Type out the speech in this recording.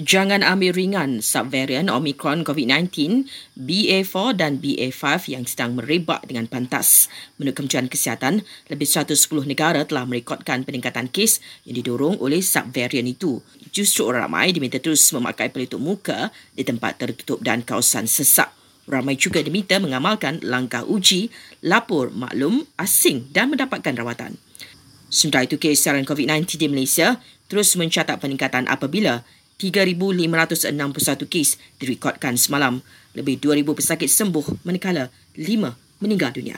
Jangan ambil ringan subvarian Omicron COVID-19 BA4 dan BA5 yang sedang merebak dengan pantas. Menurut Kementerian Kesihatan, lebih 110 negara telah merekodkan peningkatan kes yang didorong oleh subvarian itu. Justru orang ramai diminta terus memakai pelitup muka di tempat tertutup dan kawasan sesak. Ramai juga diminta mengamalkan langkah uji, lapor maklum asing dan mendapatkan rawatan. Sementara itu, kes siaran COVID-19 di Malaysia terus mencatat peningkatan apabila 3,561 kes direkodkan semalam. Lebih 2,000 pesakit sembuh manakala 5 meninggal dunia.